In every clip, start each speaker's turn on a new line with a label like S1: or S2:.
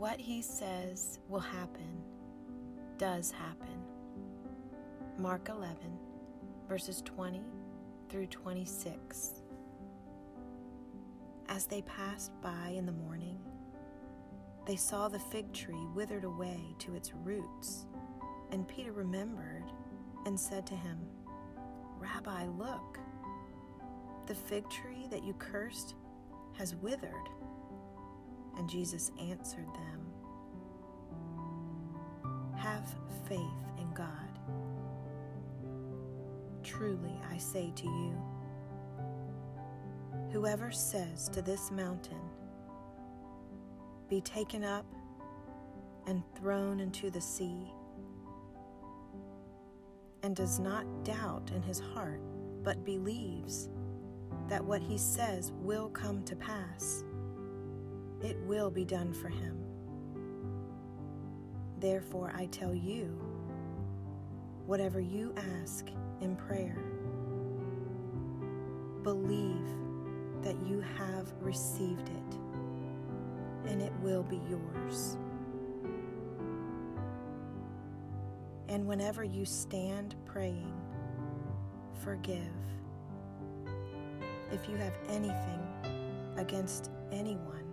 S1: what he says will happen does happen. Mark 11, verses 20 through 26. As they passed by in the morning, they saw the fig tree withered away to its roots. And Peter remembered and said to him, Rabbi, look, the fig tree that you cursed has withered. And Jesus answered them, Have faith in God. Truly I say to you, whoever says to this mountain, Be taken up and thrown into the sea, and does not doubt in his heart, but believes that what he says will come to pass, it will be done for him. Therefore, I tell you, whatever you ask in prayer, believe that you have received it, and it will be yours. And whenever you stand praying, forgive if you have anything against anyone,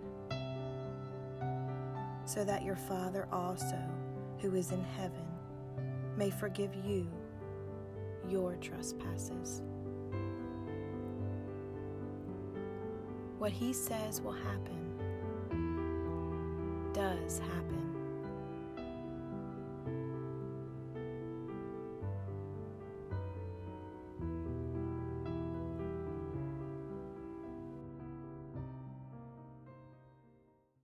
S1: so that your Father also, who is in heaven, may forgive you your trespasses. What he says will happen does happen.